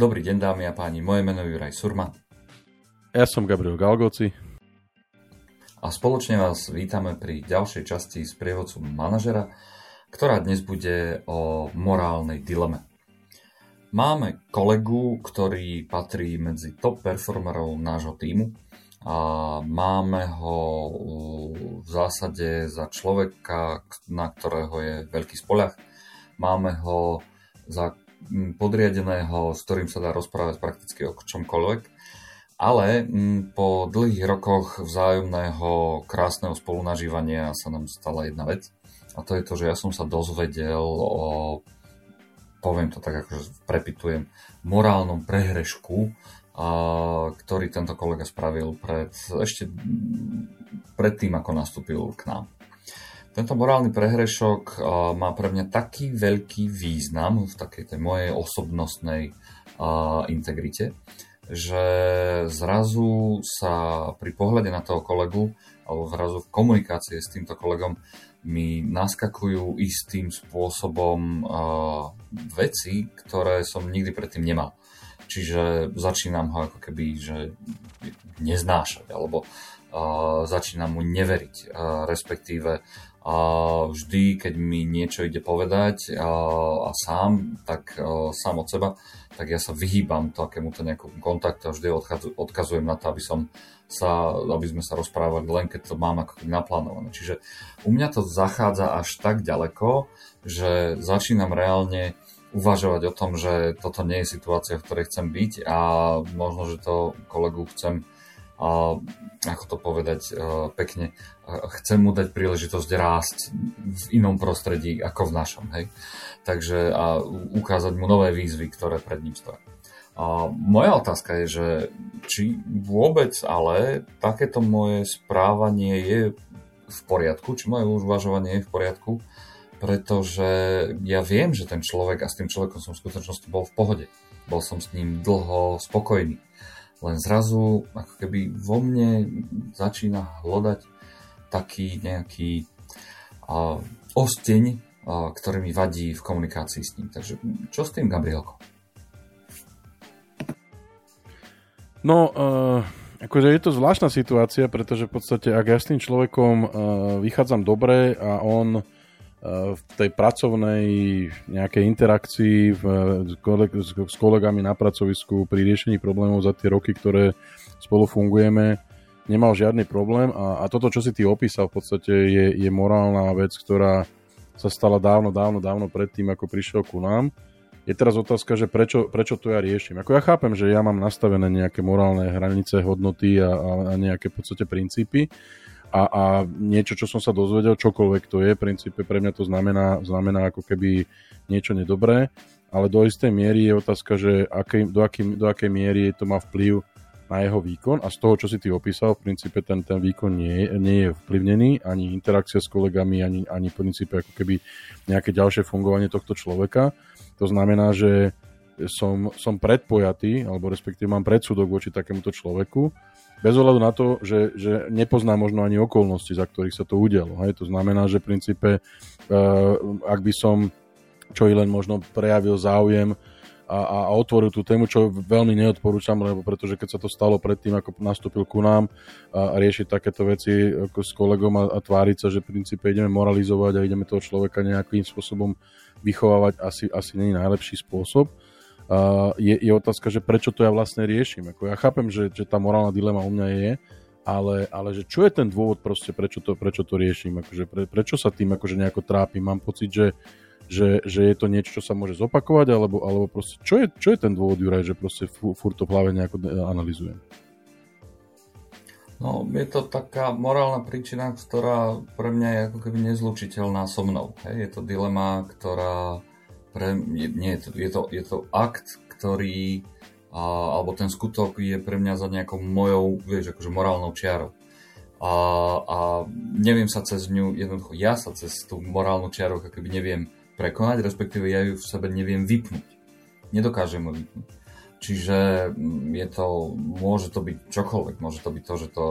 Dobrý deň dámy a páni, moje meno je Juraj Surma. Ja som Gabriel Galgoci. A spoločne vás vítame pri ďalšej časti z prievodcu manažera, ktorá dnes bude o morálnej dileme. Máme kolegu, ktorý patrí medzi top performerov nášho týmu a máme ho v zásade za človeka, na ktorého je veľký spoľah. Máme ho za podriadeného, s ktorým sa dá rozprávať prakticky o čomkoľvek. Ale po dlhých rokoch vzájomného krásneho spolunažívania sa nám stala jedna vec. A to je to, že ja som sa dozvedel o, poviem to tak, akože prepitujem, morálnom prehrešku, a, ktorý tento kolega spravil pred, ešte pred tým, ako nastúpil k nám. Tento morálny prehrešok má pre mňa taký veľký význam v takej tej mojej osobnostnej integrite, že zrazu sa pri pohľade na toho kolegu alebo zrazu v komunikácii s týmto kolegom mi naskakujú istým spôsobom veci, ktoré som nikdy predtým nemal. Čiže začínam ho ako keby že neznášať alebo začínam mu neveriť, respektíve a vždy, keď mi niečo ide povedať a, a sám, tak a, sám od seba, tak ja sa vyhýbam takémuto nejakému kontaktu a vždy odchádzu, odkazujem na to, aby som sa, aby sme sa rozprávali len keď to mám ako naplánované. Čiže u mňa to zachádza až tak ďaleko, že začínam reálne uvažovať o tom, že toto nie je situácia, v ktorej chcem byť a možno, že to kolegu chcem ako to povedať e, pekne, chcem mu dať príležitosť rásť v inom prostredí ako v našom. Hej? Takže a ukázať mu nové výzvy, ktoré pred ním stojí. A moja otázka je, že či vôbec ale takéto moje správanie je v poriadku, či moje uvažovanie je v poriadku, pretože ja viem, že ten človek a s tým človekom som v skutočnosti bol v pohode. Bol som s ním dlho spokojný len zrazu ako keby vo mne začína hľadať taký nejaký uh, osteň, uh, ktorý mi vadí v komunikácii s ním. Takže čo s tým, Gabrielko? No, uh, akože je to zvláštna situácia, pretože v podstate ak ja s tým človekom uh, vychádzam dobre a on v tej pracovnej nejakej interakcii v, s, kolegami na pracovisku pri riešení problémov za tie roky, ktoré spolu fungujeme, nemal žiadny problém a, a toto, čo si ty opísal, v podstate je, je morálna vec, ktorá sa stala dávno, dávno, dávno predtým, ako prišiel ku nám. Je teraz otázka, že prečo, prečo to ja riešim. Ako ja chápem, že ja mám nastavené nejaké morálne hranice, hodnoty a, a, a nejaké v podstate princípy, a, a niečo, čo som sa dozvedel, čokoľvek to je, v princípe pre mňa to znamená, znamená ako keby niečo nedobré, ale do istej miery je otázka, že akej, do, aký, do akej miery to má vplyv na jeho výkon a z toho, čo si ty opísal, v princípe ten, ten výkon nie, nie je vplyvnený, ani interakcia s kolegami, ani, ani v princípe ako keby nejaké ďalšie fungovanie tohto človeka. To znamená, že som, som predpojatý, alebo respektíve mám predsudok voči takémuto človeku bez ohľadu na to, že, že nepozná možno ani okolnosti, za ktorých sa to udialo. Hej? To znamená, že v princípe, uh, ak by som čo i len možno prejavil záujem a, a otvoril tú tému, čo veľmi neodporúčam, lebo pretože keď sa to stalo predtým, ako nastúpil ku nám a, a riešiť takéto veci ako s kolegom a, a tváriť sa, že v princípe ideme moralizovať a ideme toho človeka nejakým spôsobom vychovávať, asi, asi je najlepší spôsob je, je otázka, že prečo to ja vlastne riešim. Ako ja chápem, že, že tá morálna dilema u mňa je, ale, ale že čo je ten dôvod proste, prečo to, prečo to riešim, akože pre, prečo sa tým akože nejako trápim, mám pocit, že, že, že je to niečo, čo sa môže zopakovať, alebo, alebo proste, čo je, čo je ten dôvod, Juraj, že proste furt to v nejako analizujem? No, je to taká morálna príčina, ktorá pre mňa je ako keby nezlučiteľná so mnou. Hej? Je to dilema, ktorá pre, nie, nie, je, to, je, to, je akt, ktorý, a, alebo ten skutok je pre mňa za nejakou mojou, vieš, akože morálnou čiarou. A, a neviem sa cez ňu, jednoducho ja sa cez tú morálnu čiaru keby neviem prekonať, respektíve ja ju v sebe neviem vypnúť. Nedokážem ju vypnúť. Čiže mm, je to, môže to byť čokoľvek, môže to byť to, že to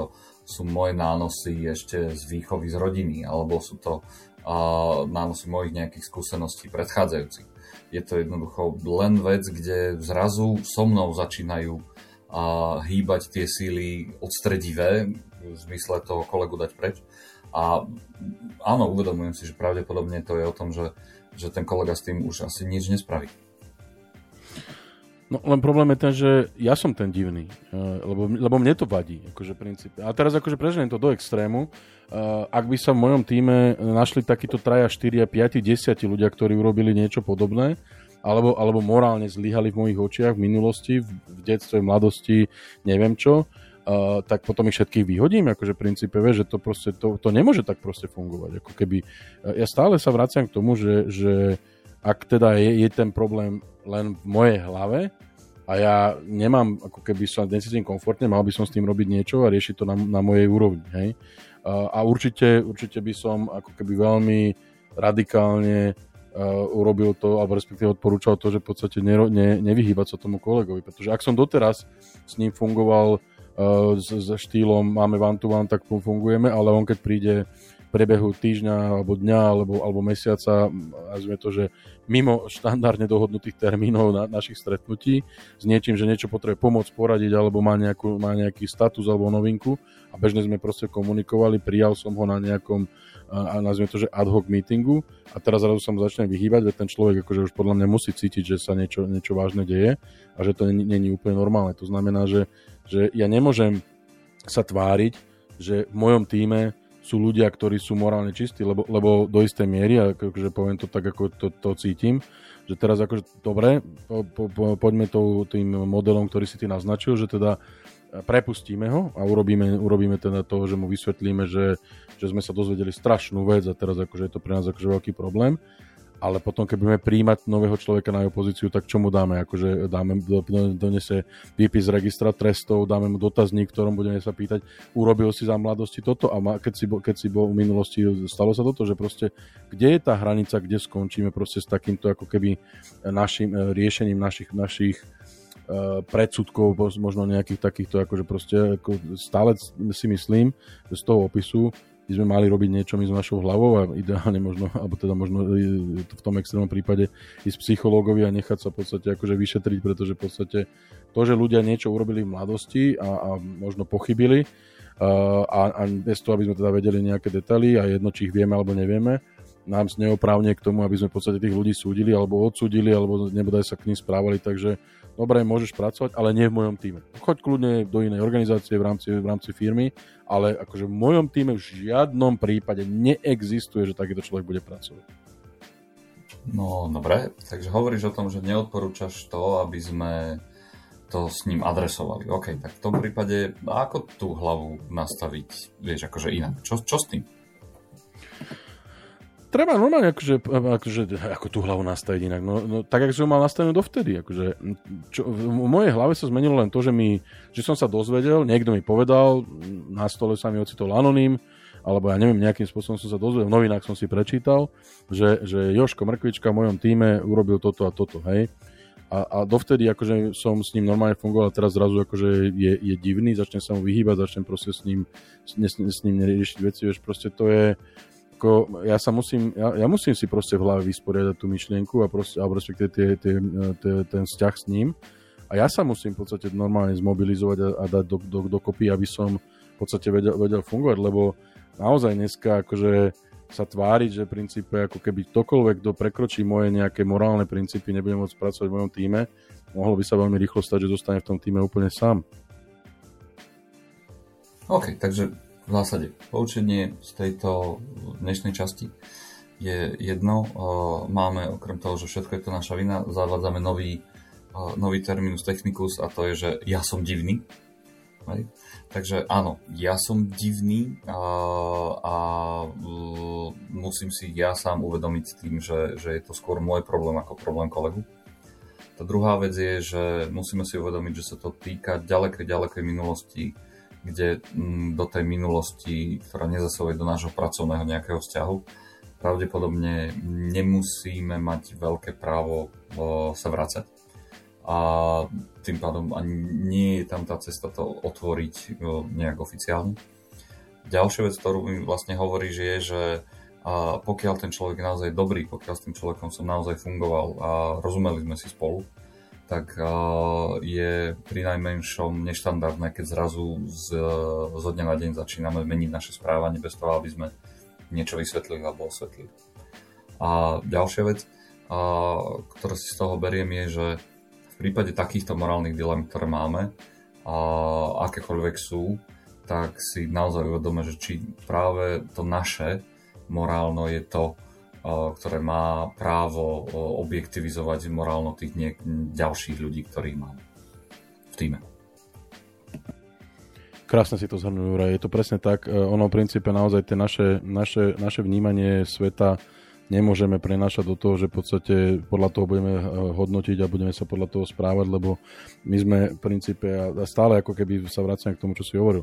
sú moje nánosy ešte z výchovy z rodiny, alebo sú to uh, nánosy mojich nejakých skúseností predchádzajúcich. Je to jednoducho len vec, kde zrazu so mnou začínajú uh, hýbať tie síly odstredivé, v zmysle toho kolegu dať preč. A áno, uvedomujem si, že pravdepodobne to je o tom, že, že ten kolega s tým už asi nič nespraví. No len problém je ten, že ja som ten divný, uh, lebo, lebo mne to vadí, akože princípe. A teraz akože preženiem to do extrému, uh, ak by sa v mojom týme našli takíto traja, 4, 5, 10 ľudia, ktorí urobili niečo podobné, alebo, alebo morálne zlyhali v mojich očiach v minulosti, v, v detstve, v mladosti, neviem čo, uh, tak potom ich všetkých vyhodím, akože v princípe, vie, že to proste, to, to nemôže tak proste fungovať. Ako keby, ja stále sa vraciam k tomu, že, že ak teda je, je ten problém len v mojej hlave a ja nemám, ako keby sa necítim komfortne, mal by som s tým robiť niečo a riešiť to na, na mojej úrovni. Hej? A určite, určite by som ako keby veľmi radikálne uh, urobil to, alebo respektíve odporúčal to, že v podstate ne, ne, nevyhýbať sa tomu kolegovi. Pretože ak som doteraz s ním fungoval uh, s, s štýlom máme one to one, tak fungujeme, ale on keď príde priebehu týždňa alebo dňa alebo, alebo mesiaca, nazvime to, že mimo štandardne dohodnutých termínov na, našich stretnutí s niečím, že niečo potrebuje pomôcť poradiť alebo má, nejakú, má nejaký status alebo novinku a bežne sme proste komunikovali, prijal som ho na nejakom a nazvime to, že ad hoc meetingu a teraz zrazu sa mu začne vyhýbať, veď ten človek akože už podľa mňa musí cítiť, že sa niečo, niečo vážne deje a že to není úplne normálne. To znamená, že, že ja nemôžem sa tváriť, že v mojom týme sú ľudia, ktorí sú morálne čistí, lebo, lebo do istej miery, akože poviem to tak, ako to, to cítim, že teraz akože, dobre, po, po, po, poďme to, tým modelom, ktorý si ty naznačil, že teda prepustíme ho a urobíme, urobíme teda to, že mu vysvetlíme, že, že sme sa dozvedeli strašnú vec a teraz akože je to pre nás akože veľký problém ale potom keď budeme príjmať nového človeka na jeho pozíciu, tak čo mu dáme? Akože dáme, do, donese výpis registra trestov, dáme mu dotazník, ktorom budeme sa pýtať, urobil si za mladosti toto a ma, keď, si bol, keď si bol v minulosti, stalo sa toto, že proste, kde je tá hranica, kde skončíme proste s takýmto ako keby našim, e, riešením našich, našich uh, predsudkov, možno nejakých takýchto, akože proste ako stále si myslím, že z toho opisu by sme mali robiť niečo my s našou hlavou a ideálne možno, alebo teda možno v tom extrémnom prípade ísť psychológovi a nechať sa v podstate akože vyšetriť, pretože v podstate to, že ľudia niečo urobili v mladosti a, a možno pochybili a, a bez toho, aby sme teda vedeli nejaké detaily a jedno, či ich vieme alebo nevieme, nám neoprávne k tomu, aby sme v podstate tých ľudí súdili alebo odsúdili, alebo nebodaj sa k ním správali, takže dobre, môžeš pracovať, ale nie v mojom týme. Choď kľudne do inej organizácie v rámci, v rámci firmy, ale akože v mojom týme v žiadnom prípade neexistuje, že takýto človek bude pracovať. No, dobre, takže hovoríš o tom, že neodporúčaš to, aby sme to s ním adresovali. OK, tak v tom prípade ako tú hlavu nastaviť, vieš, akože inak? Čo, čo s tým? Treba normálne akože, akože, ako tú hlavu nastaviť inak. No, no tak, ako som mal nastavenú dovtedy. Akože, čo, v mojej hlave sa zmenilo len to, že, mi, že som sa dozvedel, niekto mi povedal, na stole sa mi ocitol anonym, alebo ja neviem, nejakým spôsobom som sa dozvedel, v novinách som si prečítal, že, že Joško Mrkvička v mojom týme urobil toto a toto, hej. A, a dovtedy akože som s ním normálne fungoval, teraz zrazu akože je, je divný, začnem sa mu vyhýbať, začnem proste s ním, s, s ním neriešiť veci, vieš, proste to je, ako ja sa musím, ja, ja musím si proste v hlave vysporiadať tú myšlienku a proste, alebo respektíve tie, tie, tie, ten vzťah s ním a ja sa musím v podstate normálne zmobilizovať a, a dať do, do, dokopy, aby som v podstate vedel, vedel fungovať, lebo naozaj dneska akože sa tváriť, že v princípe ako keby ktokoľvek, kto prekročí moje nejaké morálne princípy, nebude môcť pracovať v mojom týme, mohlo by sa veľmi rýchlo stať, že zostane v tom týme úplne sám. OK, takže v zásade poučenie z tejto dnešnej časti je jedno. Máme okrem toho, že všetko je to naša vina, zavádzame nový, nový terminus technicus a to je, že ja som divný. Hej. Takže áno, ja som divný a, a musím si ja sám uvedomiť tým, že, že je to skôr môj problém ako problém kolegu. Tá druhá vec je, že musíme si uvedomiť, že sa to týka ďalekej, ďalekej minulosti, kde mm, do tej minulosti, ktorá nezasahuje do nášho pracovného nejakého vzťahu, pravdepodobne nemusíme mať veľké právo sa vrácať. A tým pádom ani nie je tam tá cesta to otvoriť nejak oficiálne. Ďalšia vec, ktorú mi vlastne hovorí, že je, že a pokiaľ ten človek je naozaj dobrý, pokiaľ s tým človekom som naozaj fungoval a rozumeli sme si spolu, tak je pri najmenšom neštandardné, keď zrazu z, zo dňa na deň začíname meniť naše správanie bez toho, aby sme niečo vysvetlili alebo osvetlili. A ďalšia vec, ktorá si z toho beriem, je, že v prípade takýchto morálnych dilem, ktoré máme, a akékoľvek sú, tak si naozaj uvedome, že či práve to naše morálno je to, ktoré má právo objektivizovať morálno tých niek- ďalších ľudí, ktorých máme v týme. Krásne si to zhrnul. Je to presne tak. E, ono v princípe naozaj tie naše, naše, naše vnímanie sveta nemôžeme prenášať do toho, že v podstate podľa toho budeme e, hodnotiť a budeme sa podľa toho správať, lebo my sme v princípe a stále ako keby sa vraciam k tomu, čo si hovoril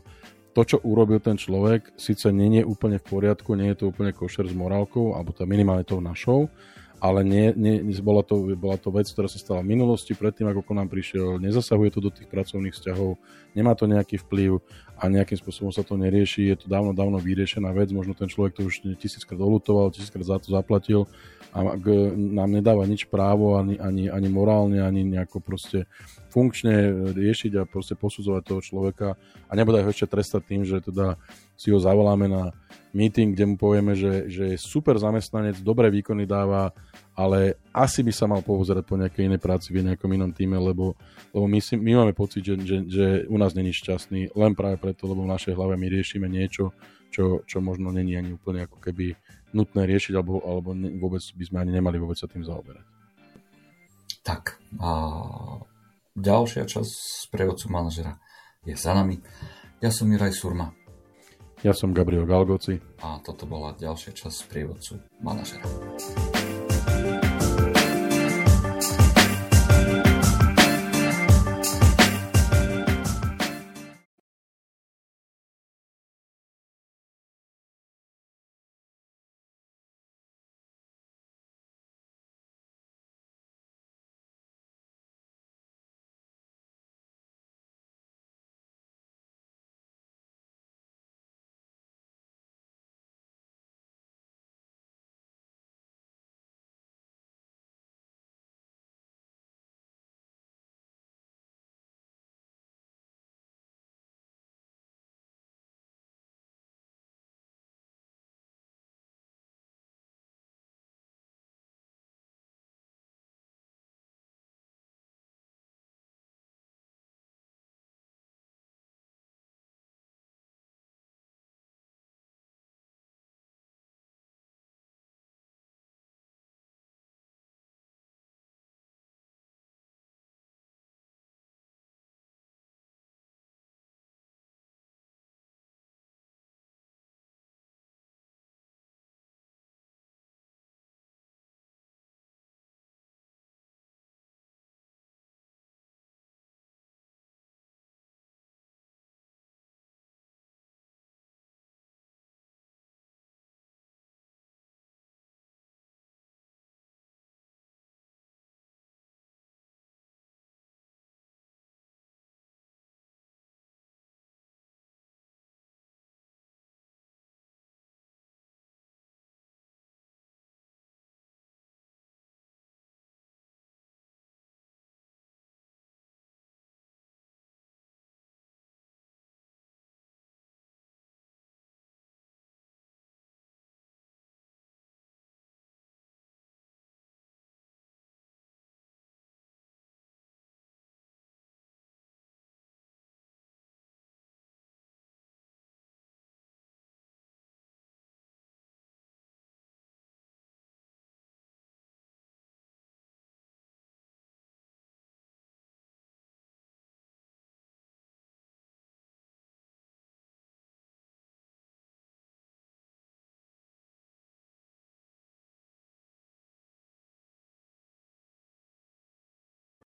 to, čo urobil ten človek, síce nie je úplne v poriadku, nie je to úplne košer s morálkou, alebo to minimálne tou našou, ale nie, nie, bola, to, bola to vec, ktorá sa stala v minulosti, predtým ako k nám prišiel, nezasahuje to do tých pracovných vzťahov, nemá to nejaký vplyv a nejakým spôsobom sa to nerieši, je to dávno, dávno vyriešená vec, možno ten človek to už tisíckrát olutoval, tisíckrát za to zaplatil a nám nedáva nič právo ani, ani, ani morálne, ani nejako proste funkčne riešiť a proste posudzovať toho človeka a nebodaj ho ešte trestať tým, že teda si ho zavoláme na meeting, kde mu povieme, že, že je super zamestnanec, dobré výkony dáva, ale asi by sa mal povozerať po nejakej inej práci v nejakom inom týme, lebo, lebo my, si, my máme pocit, že, že, že u nás není šťastný, len práve preto, lebo v našej hlave my riešime niečo, čo, čo možno není ani úplne ako keby nutné riešiť, alebo, alebo ne, vôbec by sme ani nemali vôbec sa tým zaoberať. Tak, a ďalšia časť z prevodcu manažera je za nami. Ja som Miraj Surma. Ja som Gabriel Galgoci. A toto bola ďalšia časť z prievodcu manažera.